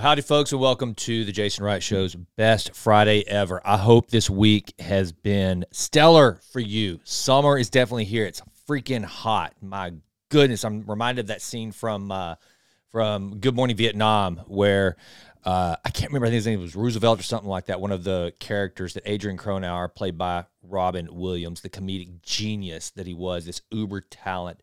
howdy, folks, and welcome to the Jason Wright Show's best Friday ever. I hope this week has been stellar for you. Summer is definitely here. It's freaking hot. My goodness, I'm reminded of that scene from uh, from Good Morning Vietnam where uh, I can't remember. I think his name was Roosevelt or something like that. One of the characters that Adrian Cronauer, played by Robin Williams, the comedic genius that he was, this uber talent,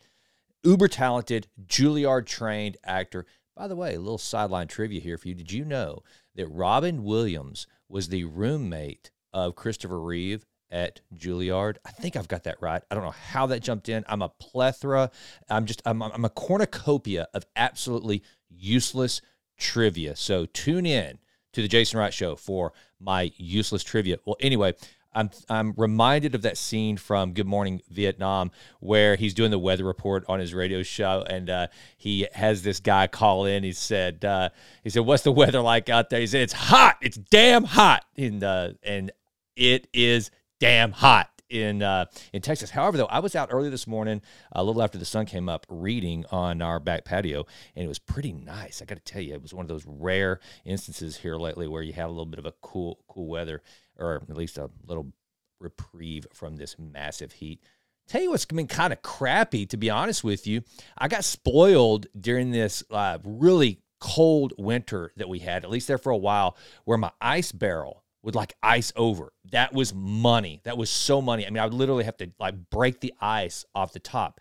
uber talented, Juilliard trained actor by the way, a little sideline trivia here for you. Did you know that Robin Williams was the roommate of Christopher Reeve at Juilliard? I think I've got that right. I don't know how that jumped in. I'm a plethora. I'm just I'm I'm a cornucopia of absolutely useless trivia. So tune in to the Jason Wright show for my useless trivia. Well, anyway, I'm I'm reminded of that scene from Good Morning Vietnam where he's doing the weather report on his radio show, and uh, he has this guy call in. He said uh, he said, "What's the weather like out there?" He said, "It's hot. It's damn hot." And uh, and it is damn hot in uh, in Texas. However, though, I was out early this morning, a little after the sun came up, reading on our back patio, and it was pretty nice. I got to tell you, it was one of those rare instances here lately where you have a little bit of a cool cool weather or at least a little reprieve from this massive heat. Tell you what's been kind of crappy, to be honest with you. I got spoiled during this uh, really cold winter that we had, at least there for a while, where my ice barrel would like ice over. That was money. That was so money. I mean, I would literally have to like break the ice off the top.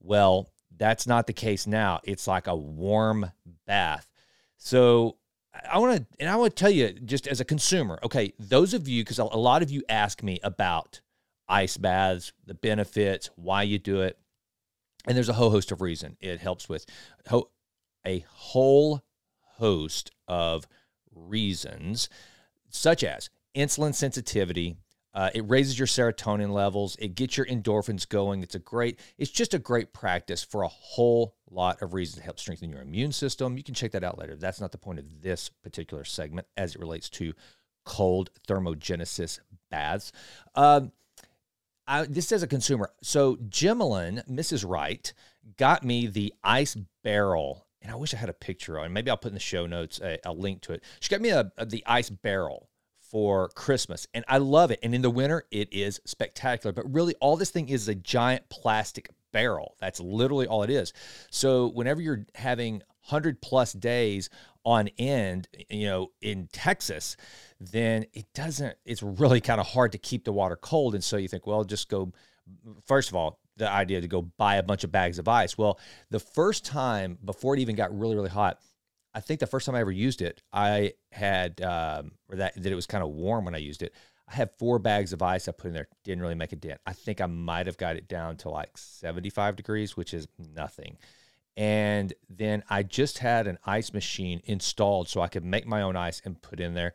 Well, that's not the case now. It's like a warm bath. So I want to, and I want to tell you just as a consumer, okay, those of you, because a lot of you ask me about ice baths, the benefits, why you do it. And there's a whole host of reason it helps with a whole host of reasons, such as insulin sensitivity, uh, it raises your serotonin levels. It gets your endorphins going. It's a great, it's just a great practice for a whole lot of reasons to help strengthen your immune system. You can check that out later. That's not the point of this particular segment as it relates to cold thermogenesis baths. Um, I, this as a consumer. So Jimelin, Mrs. Wright, got me the ice barrel, and I wish I had a picture on. It. Maybe I'll put in the show notes a, a link to it. She got me a, a, the ice barrel for Christmas. And I love it. And in the winter, it is spectacular. But really, all this thing is a giant plastic barrel. That's literally all it is. So whenever you're having 100 plus days on end, you know, in Texas, then it doesn't, it's really kind of hard to keep the water cold. And so you think, well, just go, first of all, the idea to go buy a bunch of bags of ice. Well, the first time before it even got really, really hot, I think the first time I ever used it, I had um, or that that it was kind of warm when I used it. I had four bags of ice I put in there. Didn't really make a dent. I think I might have got it down to like 75 degrees, which is nothing. And then I just had an ice machine installed so I could make my own ice and put in there.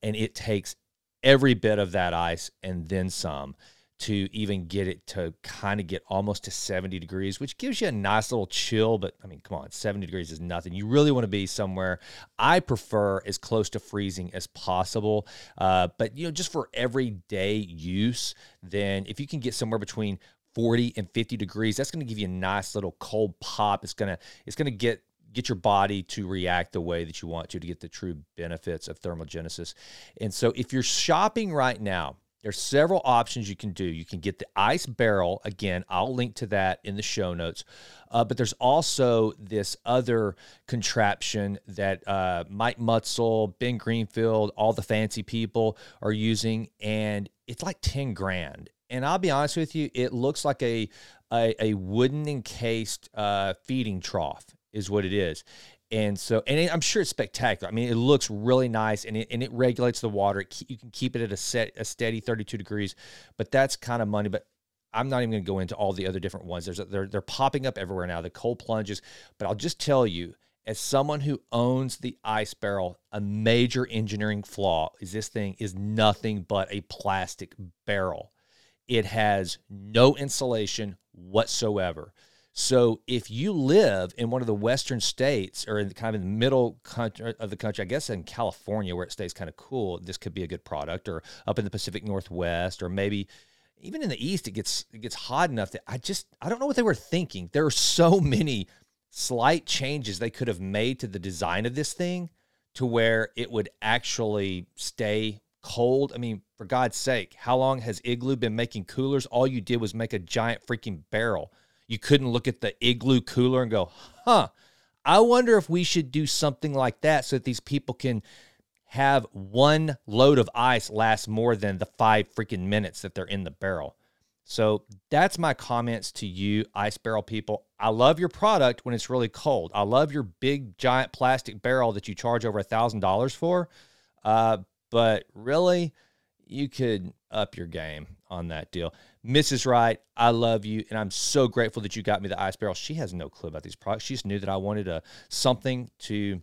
And it takes every bit of that ice and then some to even get it to kind of get almost to 70 degrees, which gives you a nice little chill. But I mean, come on, 70 degrees is nothing. You really want to be somewhere. I prefer as close to freezing as possible. Uh, but, you know, just for everyday use, then if you can get somewhere between 40 and 50 degrees, that's going to give you a nice little cold pop. It's going to, it's going to get, get your body to react the way that you want to to get the true benefits of thermogenesis. And so if you're shopping right now, there's several options you can do. You can get the ice barrel. Again, I'll link to that in the show notes. Uh, but there's also this other contraption that uh, Mike Mutzel, Ben Greenfield, all the fancy people are using, and it's like 10 grand. And I'll be honest with you, it looks like a a, a wooden encased uh, feeding trough is what it is. And so, and I'm sure it's spectacular. I mean, it looks really nice, and it and it regulates the water. It, you can keep it at a set a steady 32 degrees, but that's kind of money. But I'm not even going to go into all the other different ones. There's a, they're they're popping up everywhere now. The cold plunges, but I'll just tell you, as someone who owns the ice barrel, a major engineering flaw is this thing is nothing but a plastic barrel. It has no insulation whatsoever. So if you live in one of the western states or in the, kind of in the middle country of the country, I guess in California where it stays kind of cool, this could be a good product. Or up in the Pacific Northwest, or maybe even in the East, it gets it gets hot enough that I just I don't know what they were thinking. There are so many slight changes they could have made to the design of this thing to where it would actually stay cold. I mean, for God's sake, how long has Igloo been making coolers? All you did was make a giant freaking barrel. You couldn't look at the Igloo cooler and go, huh, I wonder if we should do something like that so that these people can have one load of ice last more than the five freaking minutes that they're in the barrel. So that's my comments to you, ice barrel people. I love your product when it's really cold. I love your big giant plastic barrel that you charge over a thousand dollars for. Uh, but really, you could up your game on that deal. Mrs. Wright, I love you, and I'm so grateful that you got me the ice barrel. She has no clue about these products. She just knew that I wanted a something to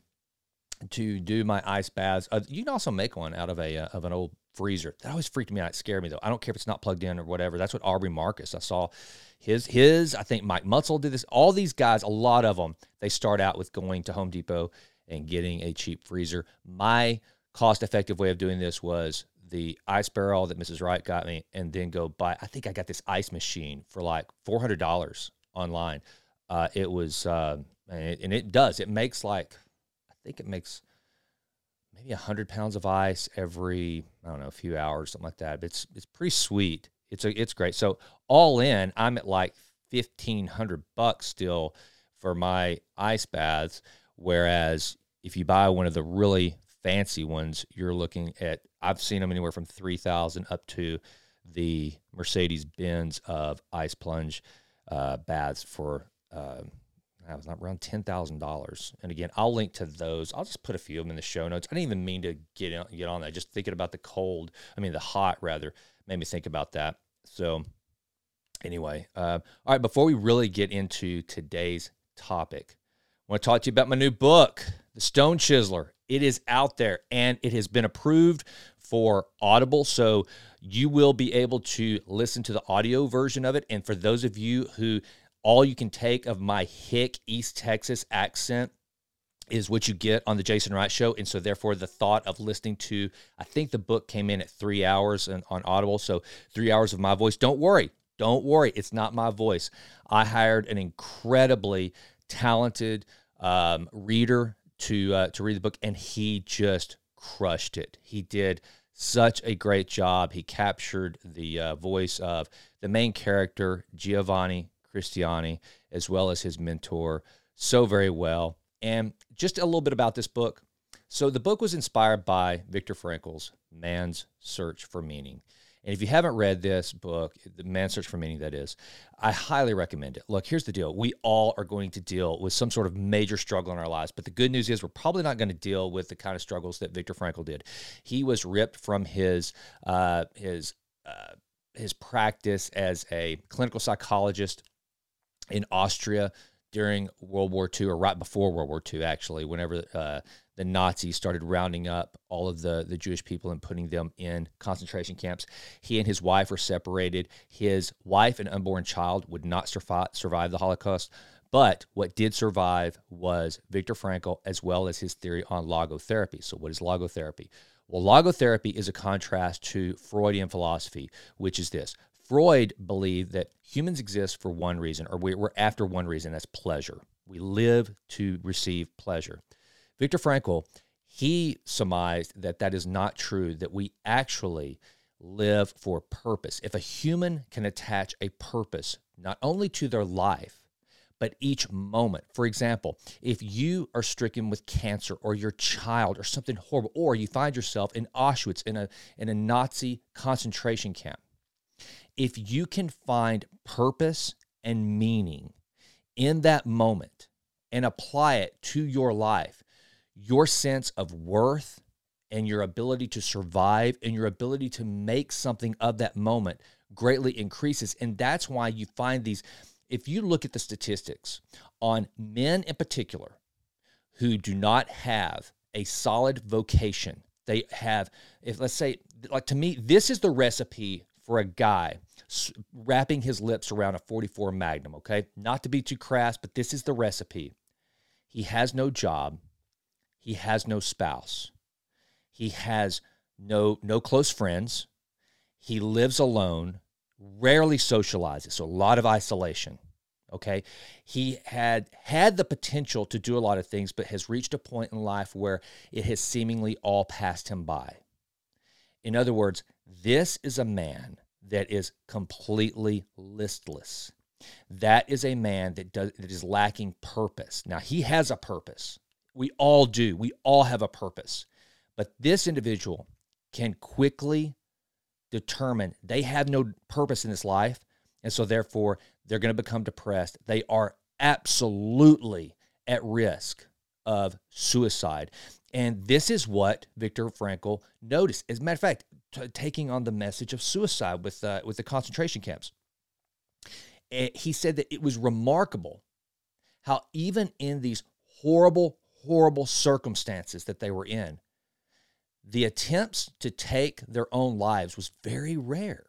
to do my ice baths. Uh, you can also make one out of a uh, of an old freezer. That always freaked me out. It scared me though. I don't care if it's not plugged in or whatever. That's what Aubrey Marcus. I saw his his. I think Mike Mutzel did this. All these guys, a lot of them, they start out with going to Home Depot and getting a cheap freezer. My cost effective way of doing this was the ice barrel that Mrs. Wright got me, and then go buy. I think I got this ice machine for like four hundred dollars online. Uh, it was, uh, and, it, and it does. It makes like, I think it makes maybe hundred pounds of ice every I don't know a few hours, something like that. But it's it's pretty sweet. It's a it's great. So all in, I'm at like fifteen hundred bucks still for my ice baths. Whereas if you buy one of the really fancy ones, you're looking at I've seen them anywhere from three thousand up to the Mercedes Benz of ice plunge uh, baths for uh, I was not around ten thousand dollars. And again, I'll link to those. I'll just put a few of them in the show notes. I didn't even mean to get in, get on that. Just thinking about the cold, I mean the hot rather, made me think about that. So anyway, uh, all right. Before we really get into today's topic, I want to talk to you about my new book, The Stone Chiseler. It is out there and it has been approved for Audible. So you will be able to listen to the audio version of it. And for those of you who all you can take of my hick East Texas accent is what you get on the Jason Wright show. And so therefore the thought of listening to, I think the book came in at three hours on, on Audible. So three hours of my voice. Don't worry. Don't worry. It's not my voice. I hired an incredibly talented um, reader to uh, to read the book, and he just crushed it. He did such a great job. He captured the uh, voice of the main character, Giovanni Cristiani, as well as his mentor, so very well. And just a little bit about this book. So, the book was inspired by Viktor Frankl's Man's Search for Meaning. And if you haven't read this book, The Man's Search for Meaning, that is, I highly recommend it. Look, here's the deal. We all are going to deal with some sort of major struggle in our lives. But the good news is we're probably not going to deal with the kind of struggles that Viktor Frankl did. He was ripped from his, uh, his, uh, his practice as a clinical psychologist in Austria during World War II, or right before World War II, actually, whenever uh, the Nazis started rounding up all of the, the Jewish people and putting them in concentration camps. He and his wife were separated. His wife and unborn child would not survive, survive the Holocaust. But what did survive was Viktor Frankl, as well as his theory on logotherapy. So, what is logotherapy? Well, logotherapy is a contrast to Freudian philosophy, which is this Freud believed that humans exist for one reason, or we're after one reason that's pleasure. We live to receive pleasure. Viktor Frankl, he surmised that that is not true, that we actually live for purpose. If a human can attach a purpose not only to their life, but each moment. For example, if you are stricken with cancer or your child or something horrible, or you find yourself in Auschwitz in a, in a Nazi concentration camp, if you can find purpose and meaning in that moment and apply it to your life, your sense of worth and your ability to survive and your ability to make something of that moment greatly increases. And that's why you find these. If you look at the statistics on men in particular who do not have a solid vocation, they have, if let's say, like to me, this is the recipe for a guy wrapping his lips around a 44 Magnum, okay? Not to be too crass, but this is the recipe. He has no job. He has no spouse. He has no no close friends. He lives alone, rarely socializes, so a lot of isolation. Okay. He had had the potential to do a lot of things, but has reached a point in life where it has seemingly all passed him by. In other words, this is a man that is completely listless. That is a man that does that is lacking purpose. Now he has a purpose. We all do. We all have a purpose. But this individual can quickly determine they have no purpose in this life. And so, therefore, they're going to become depressed. They are absolutely at risk of suicide. And this is what Viktor Frankl noticed. As a matter of fact, t- taking on the message of suicide with, uh, with the concentration camps, eh, he said that it was remarkable how, even in these horrible, horrible circumstances that they were in, the attempts to take their own lives was very rare.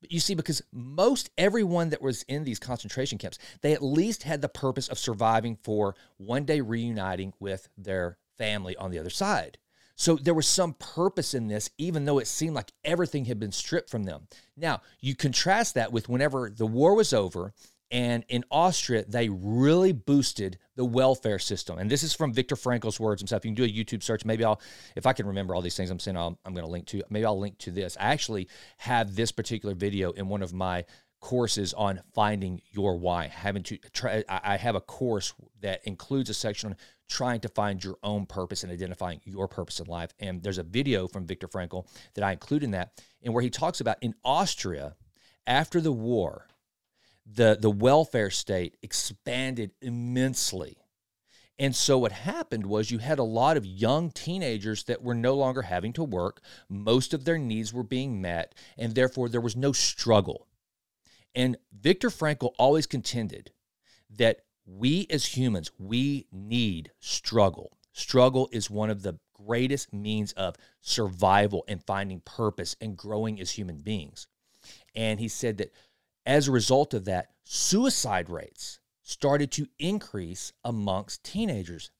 But you see, because most everyone that was in these concentration camps, they at least had the purpose of surviving for one day reuniting with their family on the other side. So there was some purpose in this, even though it seemed like everything had been stripped from them. Now, you contrast that with whenever the war was over and in Austria, they really boosted the welfare system. And this is from Viktor Frankl's words himself. You can do a YouTube search. Maybe I'll, if I can remember all these things I'm saying, i am going to link to. Maybe I'll link to this. I actually have this particular video in one of my courses on finding your why. Having to try, I have a course that includes a section on trying to find your own purpose and identifying your purpose in life. And there's a video from Viktor Frankl that I include in that, and where he talks about in Austria after the war the, the welfare state expanded immensely. And so what happened was you had a lot of young teenagers that were no longer having to work. Most of their needs were being met, and therefore there was no struggle. And Viktor Frankl always contended that we as humans, we need struggle. Struggle is one of the greatest means of survival and finding purpose and growing as human beings. And he said that as a result of that, suicide rates started to increase amongst teenagers.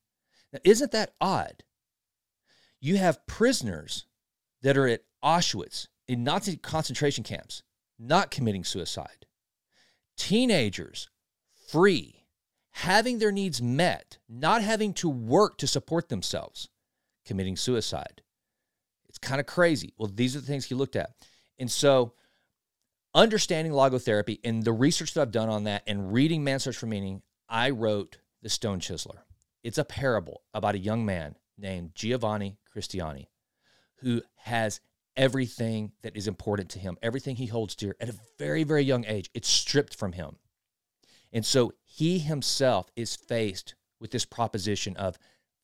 Now, isn't that odd? You have prisoners that are at Auschwitz in Nazi concentration camps not committing suicide, teenagers free, having their needs met, not having to work to support themselves, committing suicide. It's kind of crazy. Well, these are the things he looked at. And so understanding logotherapy and the research that I've done on that and reading Man's Search for Meaning, I wrote The Stone Chiseler. It's a parable about a young man named Giovanni Cristiani who has everything that is important to him, everything he holds dear at a very, very young age. It's stripped from him. And so he himself is faced with this proposition of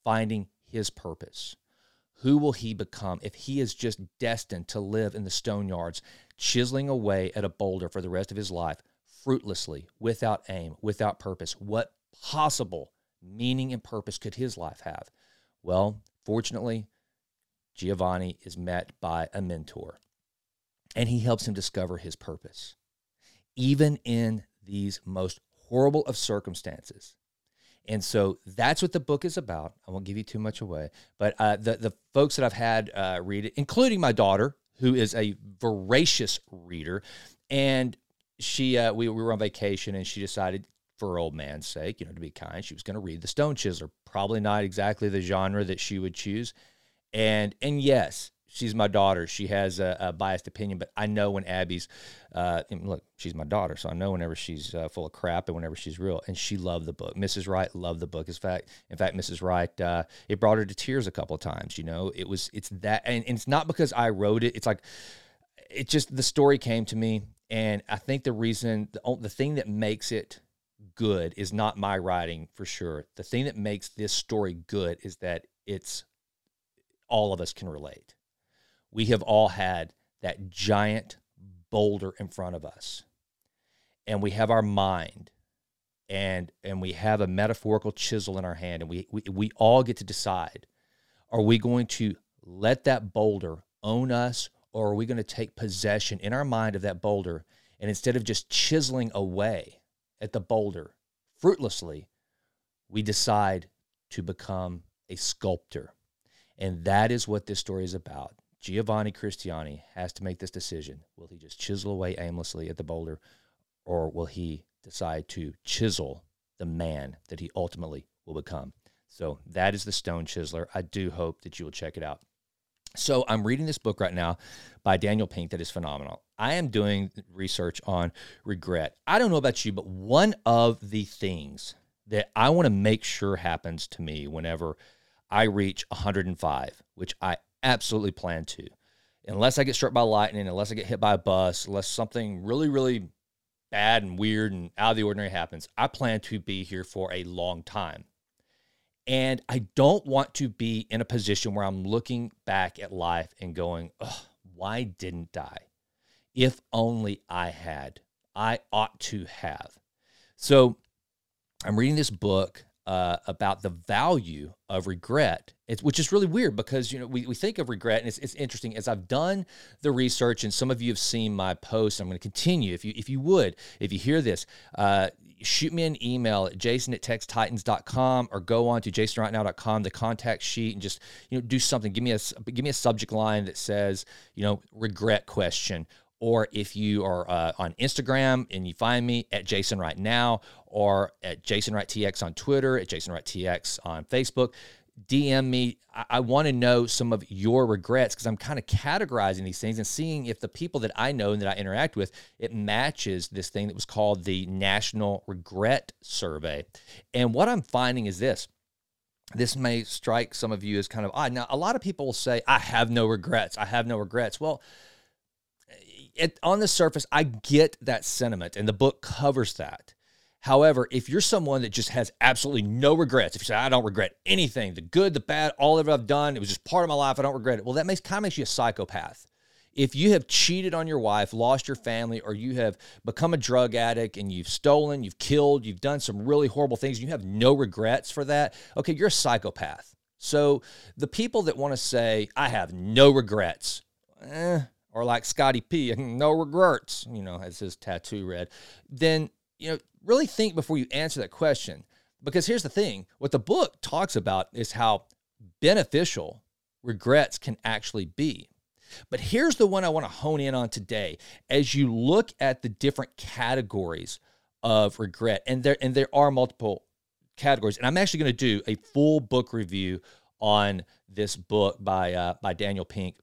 finding his purpose. Who will he become if he is just destined to live in the stone yards, chiseling away at a boulder for the rest of his life, fruitlessly, without aim, without purpose? What possible meaning and purpose could his life have? Well, fortunately, Giovanni is met by a mentor and he helps him discover his purpose. Even in these most horrible of circumstances, and so that's what the book is about. I won't give you too much away, but uh, the the folks that I've had uh, read it, including my daughter, who is a voracious reader, and she uh, we, we were on vacation, and she decided for old man's sake, you know, to be kind, she was going to read The Stone Chiseler. Probably not exactly the genre that she would choose, and and yes, she's my daughter. She has a, a, biased opinion, but I know when Abby's, uh, look, she's my daughter, so I know whenever she's uh, full of crap and whenever she's real. And she loved the book. Mrs. Wright loved the book. In fact, in fact, Mrs. Wright, uh, it brought her to tears a couple of times. You know, it was it's that, and, and it's not because I wrote it. It's like it just the story came to me, and I think the reason the the thing that makes it good is not my writing for sure. The thing that makes this story good is that it's all of us can relate we have all had that giant boulder in front of us. And we have our mind and and we have a metaphorical chisel in our hand and we, we we all get to decide are we going to let that boulder own us or are we going to take possession in our mind of that boulder and instead of just chiseling away at the boulder fruitlessly we decide to become a sculptor and that is what this story is about Giovanni Cristiani has to make this decision. Will he just chisel away aimlessly at the boulder, or will he decide to chisel the man that he ultimately will become. So that is the Stone Chiseler. I do hope that you will check it out. So I'm reading this book right now by Daniel Pink that is phenomenal. I am doing research on regret. I don't know about you, but one of the things that I want to make sure happens to me whenever I reach 105, which I absolutely plan to, unless I get struck by lightning, unless I get hit by a bus, unless something really, really bad and weird and out of the ordinary happens, I plan to be here for a long time. And I don't want to be in a position where I'm looking back at life and going, why didn't I? If only I had. I ought to have. So I'm reading this book uh, about the value of regret, it's, which is really weird because you know we, we think of regret, and it's, it's interesting as I've done the research, and some of you have seen my posts. I'm going to continue. If you if you would, if you hear this, uh, shoot me an email at jason at texttitans.com or go on to jasonrightnow.com, the contact sheet, and just you know do something. Give me a give me a subject line that says you know regret question or if you are uh, on Instagram and you find me at Jason Right Now or at Jason Right TX on Twitter, at Jason Right TX on Facebook, DM me. I, I want to know some of your regrets because I'm kind of categorizing these things and seeing if the people that I know and that I interact with, it matches this thing that was called the National Regret Survey. And what I'm finding is this this may strike some of you as kind of odd. Now, a lot of people will say, I have no regrets. I have no regrets. Well, it, on the surface, I get that sentiment, and the book covers that. However, if you're someone that just has absolutely no regrets, if you say, I don't regret anything, the good, the bad, all of it I've done, it was just part of my life, I don't regret it. Well, that makes kind of makes you a psychopath. If you have cheated on your wife, lost your family, or you have become a drug addict and you've stolen, you've killed, you've done some really horrible things, and you have no regrets for that, okay, you're a psychopath. So the people that want to say, I have no regrets, eh, or like Scotty P, no regrets, you know, as his tattoo read, then, you know, really think before you answer that question. Because here's the thing what the book talks about is how beneficial regrets can actually be. But here's the one I want to hone in on today. As you look at the different categories of regret, and there and there are multiple categories, and I'm actually going to do a full book review on this book by uh, by Daniel Pink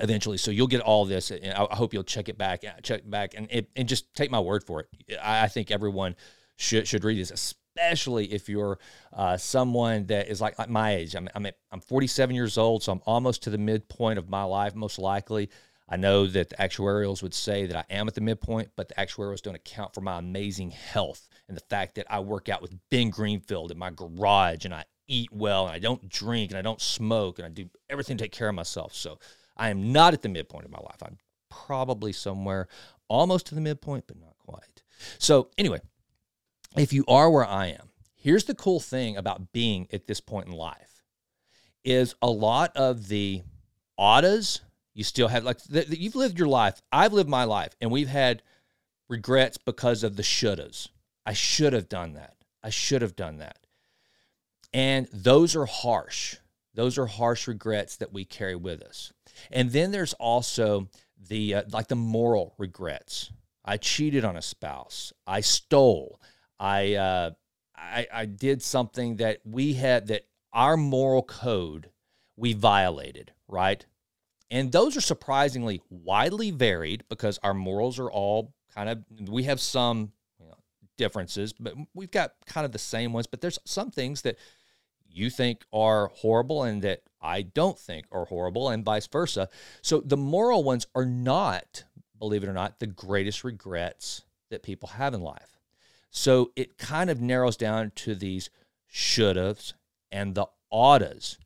eventually. So you'll get all this. And I hope you'll check it back, uh, check back, and it, and just take my word for it. I, think everyone should should read this, especially if you're uh, someone that is like, like my age. I'm I'm, I'm 47 years old, so I'm almost to the midpoint of my life, most likely. I know that the actuarials would say that I am at the midpoint, but the actuarials don't account for my amazing health and the fact that I work out with Ben Greenfield in my garage and I eat well and I don't drink and I don't smoke and I do everything to take care of myself. So I am not at the midpoint of my life. I'm probably somewhere almost to the midpoint, but not quite. So, anyway, if you are where I am, here's the cool thing about being at this point in life is a lot of the oughtas you still have like the, the, you've lived your life i've lived my life and we've had regrets because of the shouldas. I should have done that. I should have done that. And those are harsh. Those are harsh regrets that we carry with us and then there's also the uh, like the moral regrets. I cheated on a spouse. I stole. I, uh, I I did something that we had that our moral code we violated, right? And those are surprisingly widely varied because our morals are all kind of we have some you know, differences, but we've got kind of the same ones. But there's some things that you think are horrible and that I don't think are horrible, and vice versa. So the moral ones are not, believe it or not, the greatest regrets that people have in life. So it kind of narrows down to these should haves and the oughtas.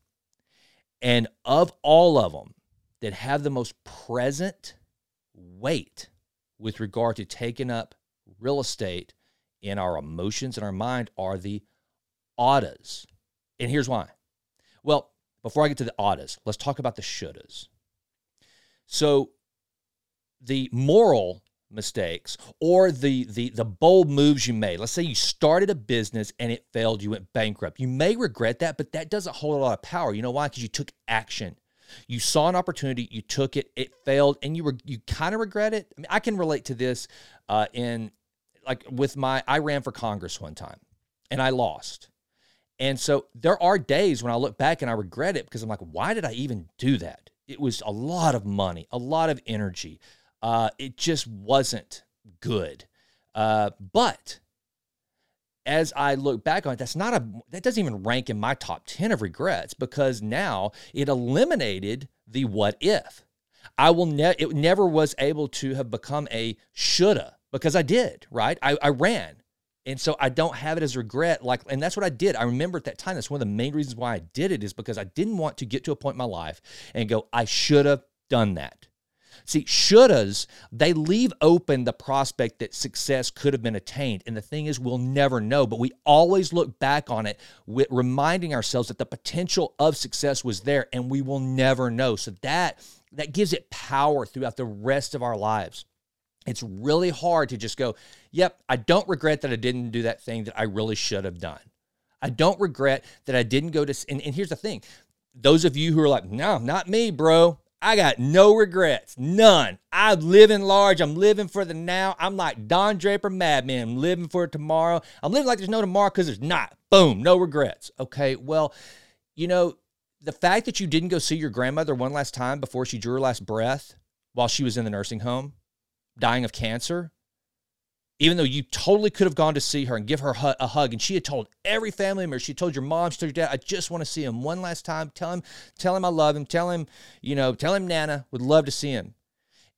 And of all of them that have the most present weight with regard to taking up real estate in our emotions and our mind are the oughtas. And here's why. Well, before I get to the oughtas, let's talk about the shouldas. So the moral mistakes or the the the bold moves you made. Let's say you started a business and it failed, you went bankrupt. You may regret that, but that doesn't hold a lot of power. You know why? Because you took action. You saw an opportunity, you took it, it failed, and you were you kind of regret it. I mean, I can relate to this uh, in like with my, I ran for Congress one time and I lost. And so there are days when I look back and I regret it because I'm like, why did I even do that? It was a lot of money, a lot of energy. Uh, it just wasn't good. Uh, but as I look back on it, that's not a that doesn't even rank in my top 10 of regrets because now it eliminated the what if. I will ne- it never was able to have become a shoulda because I did, right? I, I ran. And so I don't have it as regret. Like, and that's what I did. I remember at that time, that's one of the main reasons why I did it is because I didn't want to get to a point in my life and go, I should have done that. See, shouldas, they leave open the prospect that success could have been attained. And the thing is, we'll never know, but we always look back on it with reminding ourselves that the potential of success was there and we will never know. So that that gives it power throughout the rest of our lives. It's really hard to just go, yep, I don't regret that I didn't do that thing that I really should have done. I don't regret that I didn't go to, and, and here's the thing those of you who are like, no, not me, bro. I got no regrets, none. I'm living large. I'm living for the now. I'm like Don Draper Mad Men. I'm living for tomorrow. I'm living like there's no tomorrow because there's not. Boom, no regrets. Okay, well, you know, the fact that you didn't go see your grandmother one last time before she drew her last breath while she was in the nursing home, dying of cancer, even though you totally could have gone to see her and give her a hug and she had told every family member she told your mom she told your dad i just want to see him one last time. Tell him tell him i love him. Tell him you know tell him nana would love to see him.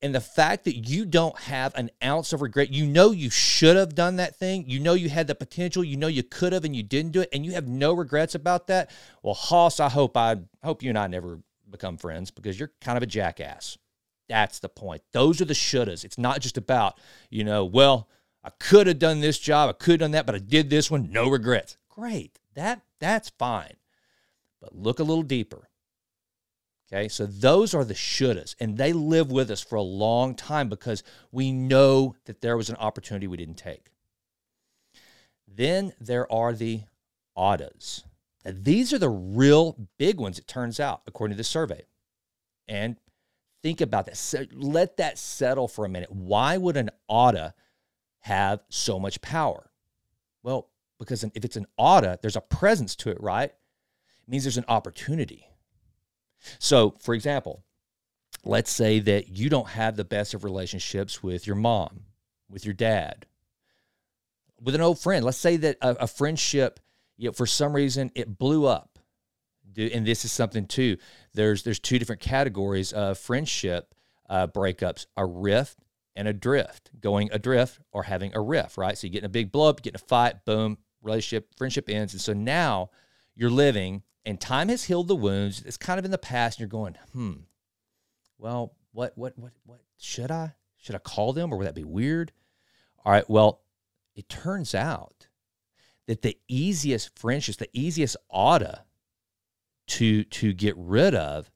And the fact that you don't have an ounce of regret you know you should have done that thing. You know you had the potential. You know you could have and you didn't do it and you have no regrets about that. Well hoss i hope i hope you and i never become friends because you're kind of a jackass. That's the point. Those are the shouldas. It's not just about you know well I could have done this job, I could have done that, but I did this one, no regrets. Great. That that's fine. But look a little deeper. Okay? So those are the shouldas and they live with us for a long time because we know that there was an opportunity we didn't take. Then there are the oughtas. Now, these are the real big ones, it turns out, according to the survey. And think about that. So let that settle for a minute. Why would an oughta have so much power? Well, because if it's an oughta, there's a presence to it, right? It means there's an opportunity. So, for example, let's say that you don't have the best of relationships with your mom, with your dad, with an old friend. Let's say that a, a friendship, you know, for some reason, it blew up. And this is something too. There's there's two different categories of friendship uh, breakups: a rift and adrift, going adrift or having a rift, right? So you get in a big blow up, you get in a fight, boom, relationship, friendship ends. And so now you're living and time has healed the wounds. It's kind of in the past and you're going, hmm, well, what, what, what, what, should I? Should I call them or would that be weird? All right, well, it turns out that the easiest friendships, the easiest oughta to, to get rid of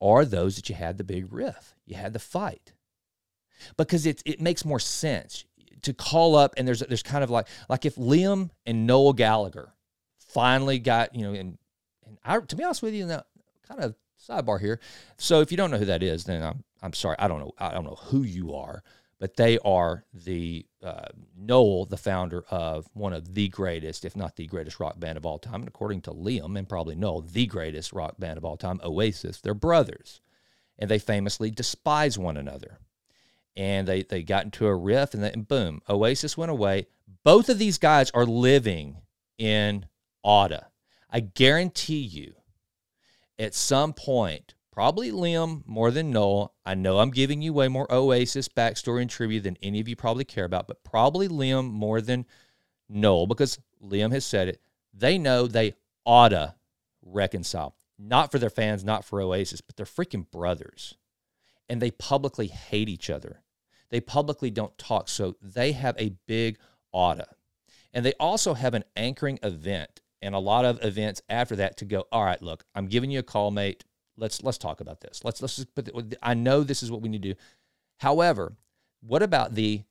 are those that you had the big rift, you had the fight because it it makes more sense to call up and there's there's kind of like like if Liam and Noel Gallagher finally got you know and and I to be honest with you now kind of sidebar here. So if you don't know who that is then I'm I'm sorry. I don't know I don't know who you are but they are the uh, Noel, the founder of one of the greatest, if not the greatest rock band of all time, and according to Liam and probably Noel, the greatest rock band of all time, Oasis. They're brothers, and they famously despise one another and they, they got into a rift and then boom, Oasis went away. Both of these guys are living in oughta. I guarantee you, at some point, probably Liam more than Noel. I know I'm giving you way more Oasis backstory and trivia than any of you probably care about, but probably Liam more than Noel because Liam has said it. They know they oughta reconcile. Not for their fans, not for Oasis, but they're freaking brothers. And they publicly hate each other. They publicly don't talk. So they have a big oughta. And they also have an anchoring event and a lot of events after that to go, all right, look, I'm giving you a call, mate. Let's let's talk about this. Let's let's just put the, I know this is what we need to do. However, what about the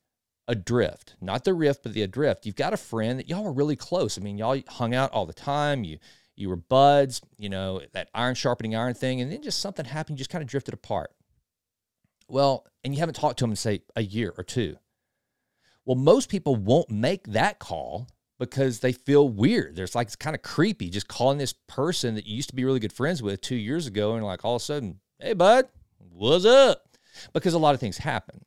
adrift? Not the rift, but the adrift. You've got a friend that y'all were really close. I mean, y'all hung out all the time. You you were buds, you know, that iron sharpening iron thing, and then just something happened, you just kind of drifted apart. Well, and you haven't talked to them in say a year or two. Well, most people won't make that call because they feel weird. There's like it's kind of creepy just calling this person that you used to be really good friends with two years ago and like all of a sudden, hey bud, what's up? Because a lot of things happen.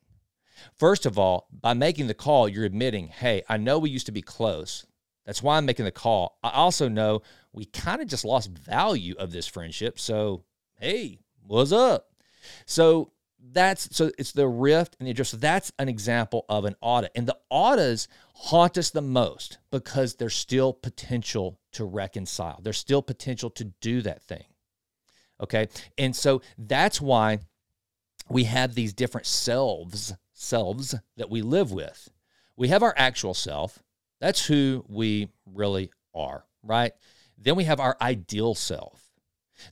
First of all, by making the call, you're admitting, hey, I know we used to be close. That's why I'm making the call. I also know we kind of just lost value of this friendship. So, hey, what's up? So that's so it's the rift and the adrift. So that's an example of an oughta. And the oughtas haunt us the most because there's still potential to reconcile. There's still potential to do that thing. Okay. And so that's why we have these different selves, selves that we live with. We have our actual self. That's who we really are, right? Then we have our ideal self.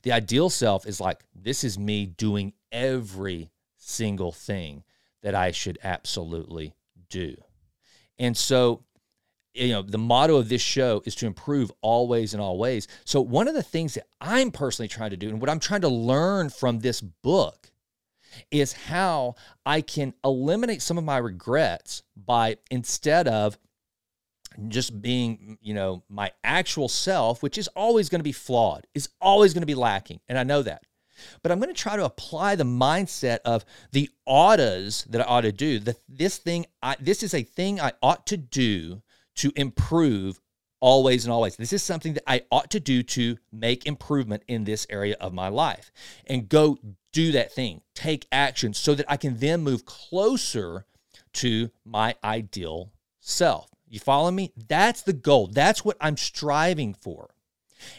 The ideal self is like, this is me doing every single thing that I should absolutely do. And so, you know, the motto of this show is to improve always and always. So, one of the things that I'm personally trying to do and what I'm trying to learn from this book is how I can eliminate some of my regrets by instead of just being, you know, my actual self, which is always going to be flawed, is always going to be lacking. And I know that. But I'm going to try to apply the mindset of the oughtas that I ought to do. The, this thing, I, this is a thing I ought to do to improve always and always. This is something that I ought to do to make improvement in this area of my life and go do that thing, take action so that I can then move closer to my ideal self. You follow me? That's the goal. That's what I'm striving for.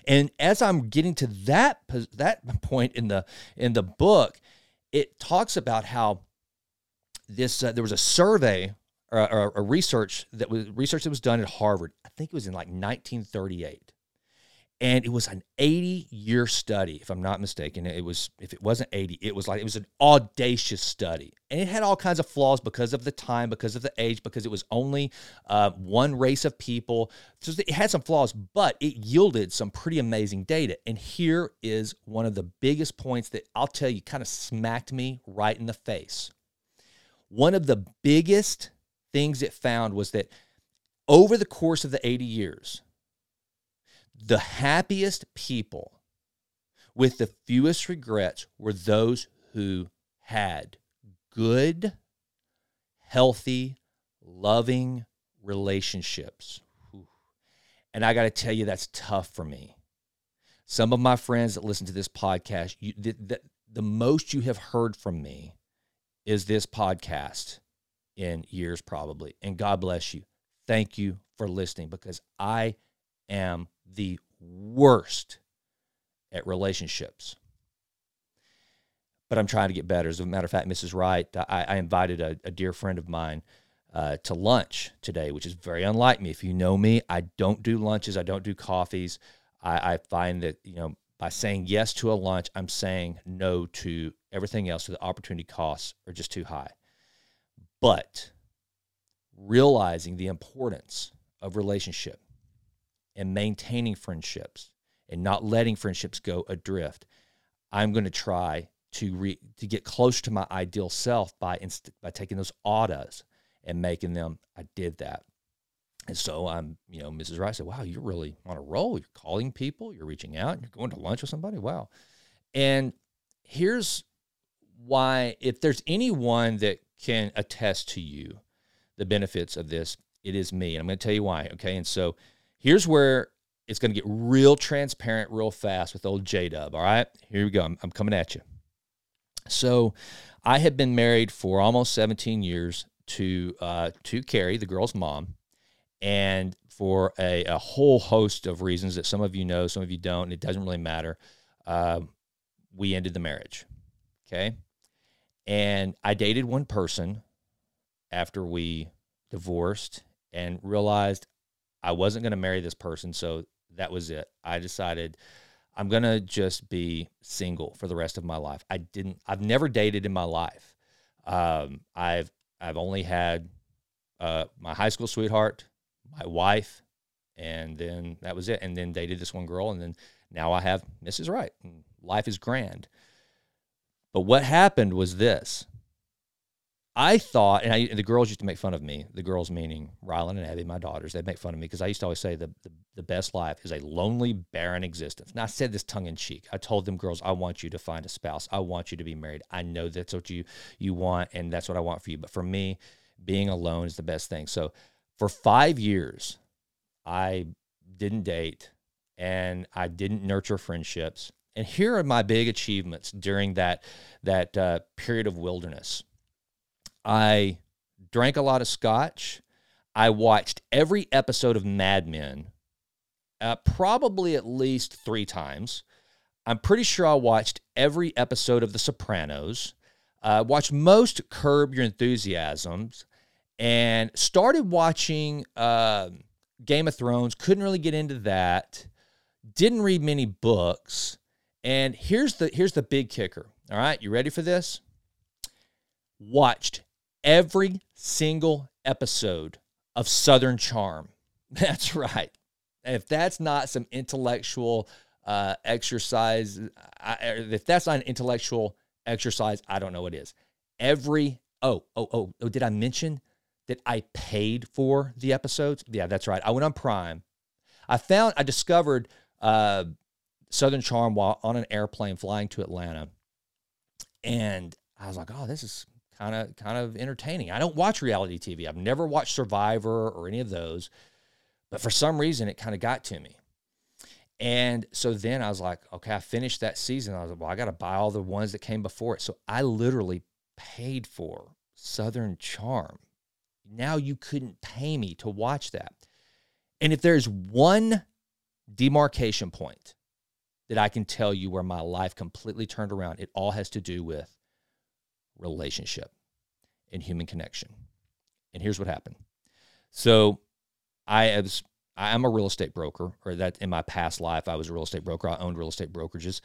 And as I'm getting to that that point in the in the book, it talks about how this uh, there was a survey or, or a research that was research that was done at Harvard. I think it was in like 1938 and it was an 80 year study if i'm not mistaken. It was if it wasn't 80 it was like it was an audacious study. And it had all kinds of flaws because of the time because of the age because it was only uh, one race of people. So it had some flaws but it yielded some pretty amazing data. And here is one of the biggest points that i'll tell you kind of smacked me right in the face. One of the biggest things it found was that over the course of the 80 years the happiest people with the fewest regrets were those who had good, healthy, loving relationships. And I got to tell you, that's tough for me. Some of my friends that listen to this podcast, you, the, the, the most you have heard from me is this podcast in years, probably. And God bless you. Thank you for listening because I am the worst at relationships. But I'm trying to get better. As a matter of fact, Mrs. Wright, I, I invited a, a, dear friend of mine uh, to lunch today, which is very unlike me. If you know me, I don't do lunches, I don't do coffees. I, I find that, you know, by saying yes to a lunch, I'm saying no to everything else. So the opportunity costs are just too high. But realizing the importance of relationship and maintaining friendships and not letting friendships go adrift, I'm going to try to re, to get close to my ideal self by inst- by taking those oughtas and making them. I did that, and so I'm, you know, Mrs. Wright said, "Wow, you're really on a roll. You're calling people, you're reaching out, you're going to lunch with somebody. Wow." And here's why: if there's anyone that can attest to you the benefits of this, it is me. And I'm going to tell you why. Okay, and so Here's where it's going to get real transparent real fast with old J Dub. All right, here we go. I'm, I'm coming at you. So, I had been married for almost 17 years to uh, to Carrie, the girl's mom, and for a, a, whole host of reasons that some of you know, some of you don't, and it doesn't really matter. Uh, we ended the marriage. Okay, and I dated one person after we divorced and realized I wasn't going to marry this person, so that was it. I decided I'm going to just be single for the rest of my life. I didn't I've never dated in my life. Um, I've I've only had uh, my high school sweetheart, my wife, and then that was it. And then dated this one girl, and then now I have Mrs. Wright. Life is grand. But what happened was this. I thought, and, I, and the girls used to make fun of me. The girls meaning Rylan and Abby, my daughters. They'd make fun of me because I used to always say the, the the best life is a lonely, barren existence. And I said this tongue in cheek. I told them girls, I want you to find a spouse. I want you to be married. I know that's what you you want, and that's what I want for you. But for me, being alone is the best thing. So for five years, I didn't date and I didn't nurture friendships. And here are my big achievements during that that uh, period of wilderness. I drank a lot of scotch. I watched every episode of Mad Men, uh, probably at least three times. I'm pretty sure I watched every episode of The Sopranos. Uh, watched most Curb Your Enthusiasms, and started watching uh, Game of Thrones. Couldn't really get into that. Didn't read many books. And here's the here's the big kicker. All right, you ready for this? Watched every single episode of Southern Charm. That's right. If that's not some intellectual uh, exercise, I, if that's not an intellectual exercise, I don't know what is. Every oh oh oh oh, did I mention that I paid for the episodes? Yeah, that's right. I went on Prime. I found I discovered uh, Southern Charm while on an airplane flying to Atlanta, and I was like, oh, this is kind of kind of entertaining. I don't watch reality TV. I've never watched Survivor or any of those, but for some reason it kind of got to me. And so then I was like, okay, I finished that season. I was like, well, I got to buy all the ones that came before it. So I literally paid for Southern Charm. Now you couldn't pay me to watch that. And if there's one demarcation point that I can tell you where my life completely turned around, it all has to do with relationship and human connection. And here's what happened. So I was I am a real estate broker, or that in my past life I was a real estate broker. I owned real estate brokerages,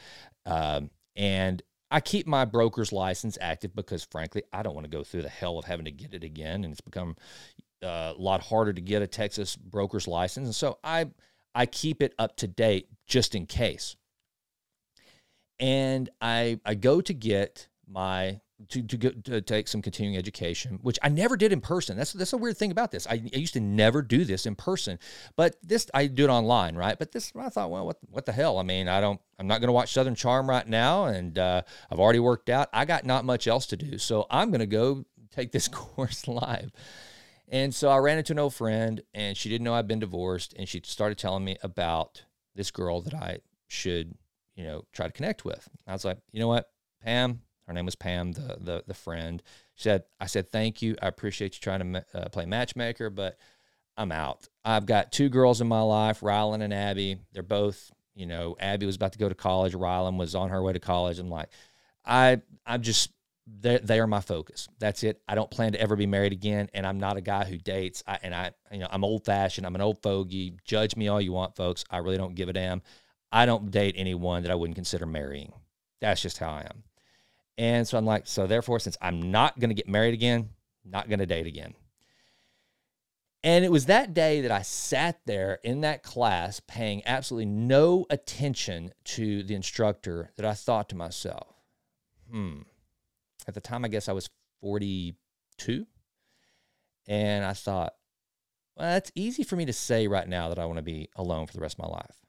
um, and I keep my broker's license active because, frankly, I don't want to go through the hell of having to get it again, and it's become uh, a lot harder to get a Texas broker's license. And so I I keep it up to date just in case. And I I go to get my to to, to take some continuing education, which I never did in person. That's that's a weird thing about this. I, I, used to never do this in person, but this I do it online, right? But this I thought, well, what what the hell? I mean, I don't. I'm not going to watch Southern Charm right now, and uh, I've already worked out. I got not much else to do, so I'm going to go take this course live. And so I ran into an old friend, and she didn't know I'd been divorced, and she started telling me about this girl that I should, you know, try to connect with. I was like, you know what, Pam, her name was Pam, the the the friend. She said, "I said thank you. I appreciate you trying to uh, play matchmaker, but I'm out. I've got two girls in my life, Rylan and Abby. They're both, you know, Abby was about to go to college. Rylan was on her way to college. I'm like, I I'm just they they are my focus. That's it. I don't plan to ever be married again, and I'm not a guy who dates. I, and I, you know, I'm old fashioned. I'm an old fogey. Judge me all you want, folks. I really don't give a damn. I don't date anyone that I wouldn't consider marrying. That's just how I am. And so I'm like, so therefore, since I'm not going to get married again, not going to date again. And it was that day that I sat there in that class paying absolutely no attention to the instructor that I thought to myself, hmm. At the time, I guess I was 42. And I thought, well, it's easy for me to say right now that I want to be alone for the rest of my life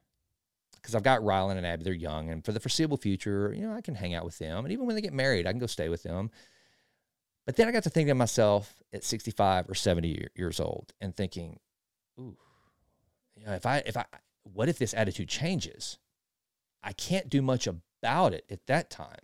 because I've got Rylan and Abby, they're young, and for the foreseeable future, you know, I can hang out with them, and even when they get married, I can go stay with them. But then I got to thinking to myself at 65 or 70 years old, and thinking, ooh, you know, if I if I what if this attitude changes? I can't do much about it at that time.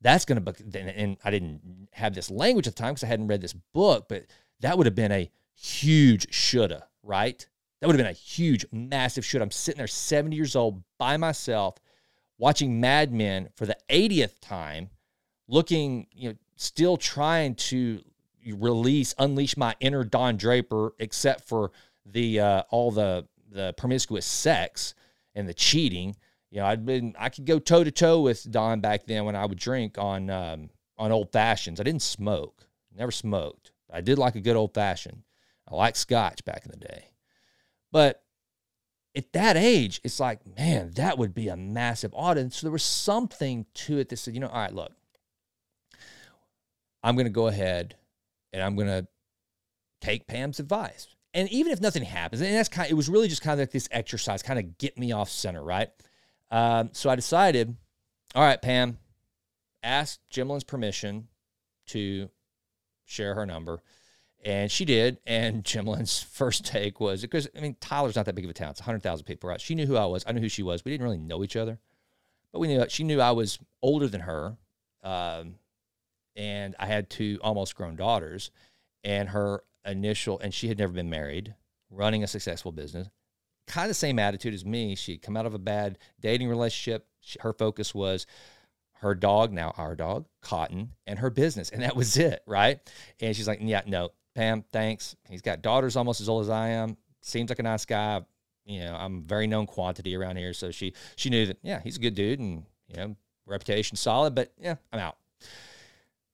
That's going to and I didn't have this language at the time because I hadn't read this book, but that would have been a huge shoulda, right? That would have been a huge, massive shoot. I'm sitting there 70 years old by myself watching Mad Men for the 80th time, looking, you know, still trying to release, unleash my inner Don Draper, except for the uh, all the the promiscuous sex and the cheating. You know, I'd been I could go toe to toe with Don back then when I would drink on um, on old fashions. I didn't smoke, never smoked. I did like a good old fashioned. I liked scotch back in the day. But at that age, it's like, man, that would be a massive audience. So there was something to it that said, you know, all right, look, I'm going to go ahead and I'm going to take Pam's advice. And even if nothing happens, and that's kind of, it was really just kind of like this exercise, kind of get me off center, right? Um, so I decided, all right, Pam, ask Jimlin's permission to share her number. And she did. And Jimlin's first take was because, I mean, Tyler's not that big of a town. It's 100,000 people, right? She knew who I was. I knew who she was. We didn't really know each other, but we knew she knew I was older than her. Um, and I had two almost grown daughters. And her initial, and she had never been married, running a successful business, kind of same attitude as me. She'd come out of a bad dating relationship. She, her focus was her dog, now our dog, Cotton, and her business. And that was it, right? And she's like, yeah, no, Pam, thanks. He's got daughters almost as old as I am. Seems like a nice guy. You know, I'm very known quantity around here. So she she knew that, yeah, he's a good dude and, you know, reputation solid, but yeah, I'm out.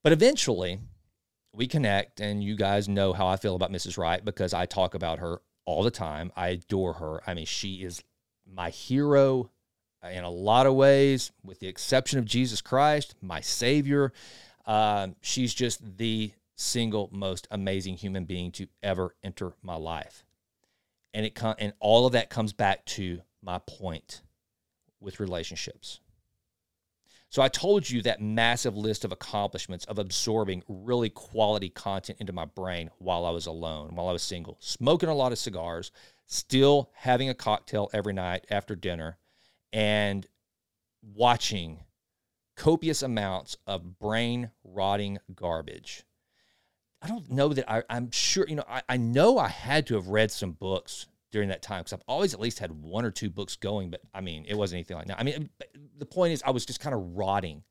But eventually we connect and you guys know how I feel about Mrs. Wright because I talk about her all the time. I adore her. I mean, she is my hero in a lot of ways, with the exception of Jesus Christ, my Savior. Um, she's just the single most amazing human being to ever enter my life, and it com- and all of that comes back to my point with relationships. So I told you that massive list of accomplishments of absorbing really quality content into my brain while I was alone, while I was single, smoking a lot of cigars, still having a cocktail every night after dinner, and watching copious amounts of brain rotting garbage. I don't know that I, am sure, you know, I, I know I had to have read some books during that time because I've always at least had one or two books going, but I mean, it wasn't anything like that. I mean, the point is, I was just kind of rotting.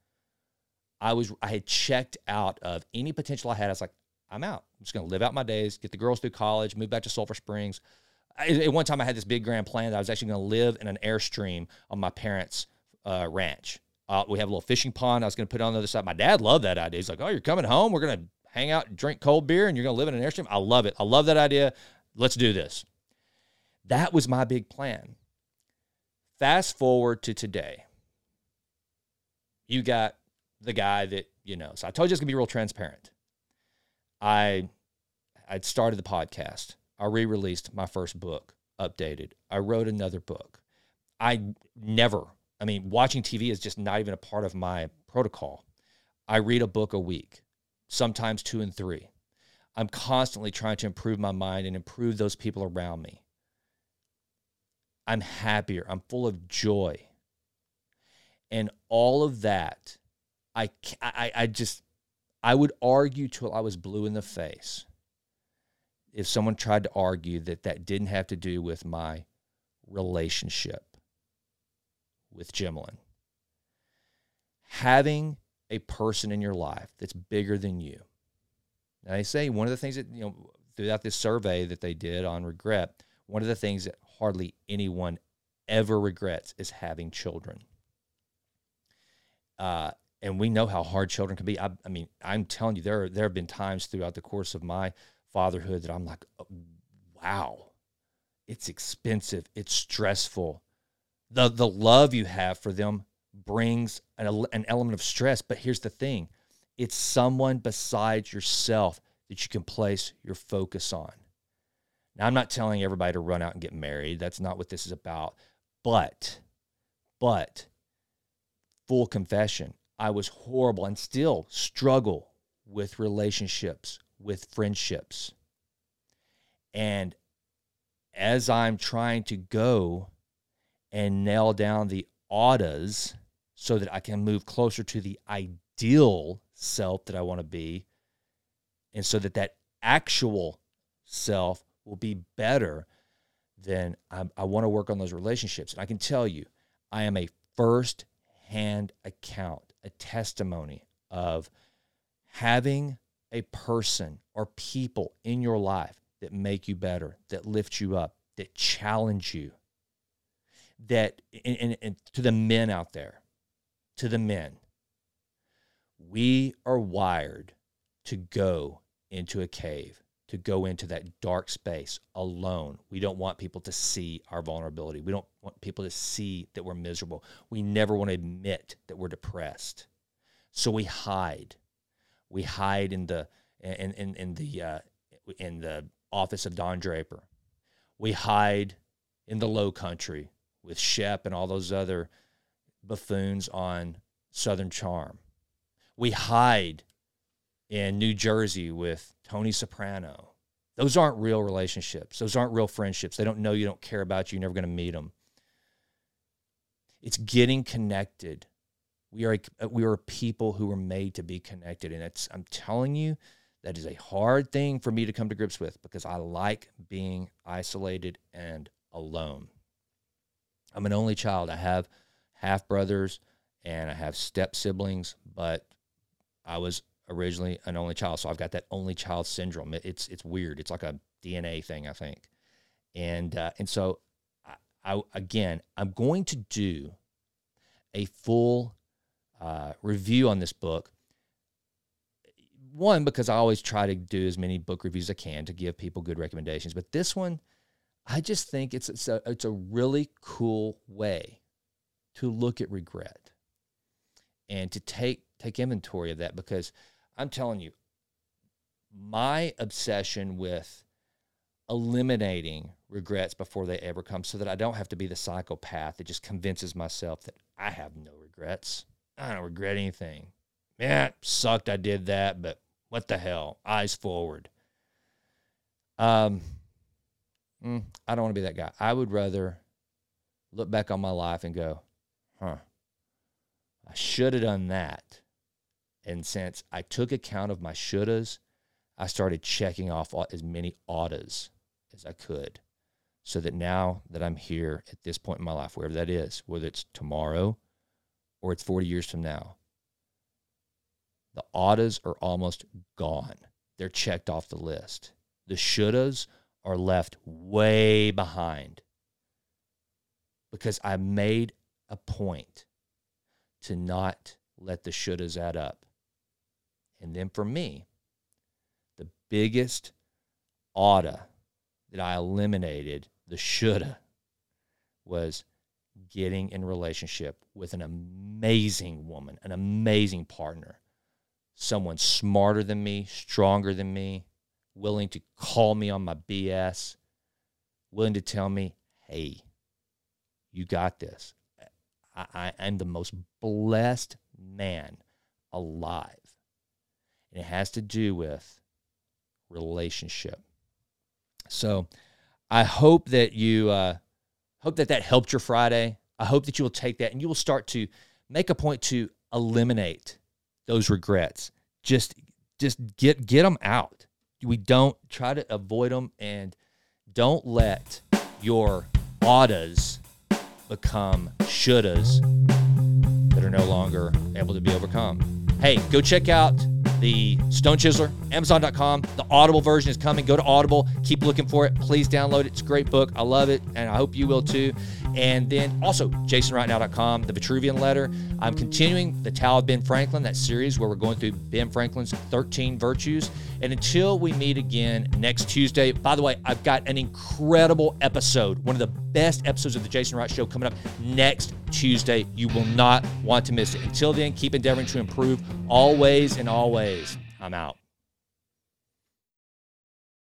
I was, I had checked out of any potential I had. I was like, I'm out. I'm just going to live out my days, get the girls through college, move back to Sulphur Springs. I, at one time, I had this big grand plan that I was actually going to live in an airstream on my parents' uh, ranch. Uh, we have a little fishing pond. I was going to put it on the other side. My dad loved that idea. He's like, "Oh, you're coming home. We're going to hang out, drink cold beer, and you're going to live in an airstream." I love it. I love that idea. Let's do this. That was my big plan. Fast forward to today. You got the guy that, you know, so I told you it's gonna be real transparent. I I'd started the podcast. I re-released my first book, updated. I wrote another book. I never, I mean, watching TV is just not even a part of my protocol. I read a book a week, sometimes two and three. I'm constantly trying to improve my mind and improve those people around me. I'm happier. I'm full of joy. And all of that, I, I, I just, I would argue till I was blue in the face if someone tried to argue that that didn't have to do with my relationship with Jimlin. Having a person in your life that's bigger than you. Now, they say one of the things that, you know, throughout this survey that they did on regret, one of the things that hardly anyone ever regrets is having children. Uh, and we know how hard children can be. I, I, mean, I'm telling you, there there have been times throughout the course of my fatherhood that I'm like, oh, wow, it's expensive, it's stressful. the The love you have for them brings an, an element of stress. But here's the thing: it's someone besides yourself that you can place your focus on. Now, I'm not telling everybody to run out and get married. That's not what this is about. But, but, full confession, I was horrible and still struggle with relationships, with friendships. And as I'm trying to go and nail down the oughtas so that I can move closer to the ideal self that I want to be, and so that that actual self will be better, then I, I want to work on those relationships. And I can tell you, I am a first hand account, a testimony of having a person or people in your life that make you better, that lift you up, that challenge you. That, and, and, and to the men out there, to the men, we are wired to go into a cave to go into that dark space alone. We don't want people to see our vulnerability. We don't want people to see that we're miserable. We never want to admit that we're depressed. So we hide. We hide in the in in, in the uh, in the office of Don Draper. We hide in the Low Country with Shep and all those other buffoons on Southern Charm. We hide in New Jersey with Tony Soprano. Those aren't real relationships. Those aren't real friendships. They don't know you, don't care about you, you're never going to meet them. It's getting connected. We are a, we are people who are made to be connected, and it's I'm telling you, that is a hard thing for me to come to grips with because I like being isolated and alone. I'm an only child. I have half brothers and I have step siblings, but I was originally an only child, so I've got that only child syndrome. It's it's weird. It's like a DNA thing, I think, and uh, and so I, I again I'm going to do a full uh, review on this book. One because I always try to do as many book reviews as I can to give people good recommendations, but this one I just think it's it's a, it's a really cool way to look at regret and to take take inventory of that because I'm telling you my obsession with eliminating regrets before they ever come so that I don't have to be the psychopath that just convinces myself that I have no regrets. I don't regret anything. Man, sucked I did that, but what the hell? Eyes forward. Um mm, I don't want to be that guy. I would rather look back on my life and go, huh, I should have done that. And since I took account of my shouldas, I started checking off as many oughtas as I could. So that now that I'm here at this point in my life, wherever that is, whether it's tomorrow or it's 40 years from now, the oughtas are almost gone. They're checked off the list. The shouldas are left way behind because I made a point to not let the shouldas add up. And then for me, the biggest oughta that I eliminated, the shoulda, was getting in relationship with an amazing woman, an amazing partner, someone smarter than me, stronger than me, willing to call me on my BS, willing to tell me, hey, you got this. I, I'm the most blessed man alive. And it has to do with relationship. So I hope that you uh, hope that that helped your Friday. I hope that you will take that and you will start to make a point to eliminate those regrets. Just just get get them out we don't try to avoid them and don't let your oughtas become shouldas that are no longer able to be overcome. Hey, go check out the Stone Chiseler, Amazon.com. The Audible version is coming. Go to Audible. Keep looking for it. Please download it. It's a great book. I love it, and I hope you will too. And then also jasonwrightnow.com, the Vitruvian letter. I'm continuing the Tao of Ben Franklin, that series where we're going through Ben Franklin's 13 virtues. And until we meet again next Tuesday, by the way, I've got an incredible episode, one of the best episodes of the Jason Wright Show coming up next Tuesday. You will not want to miss it. Until then, keep endeavoring to improve always and always. I'm out.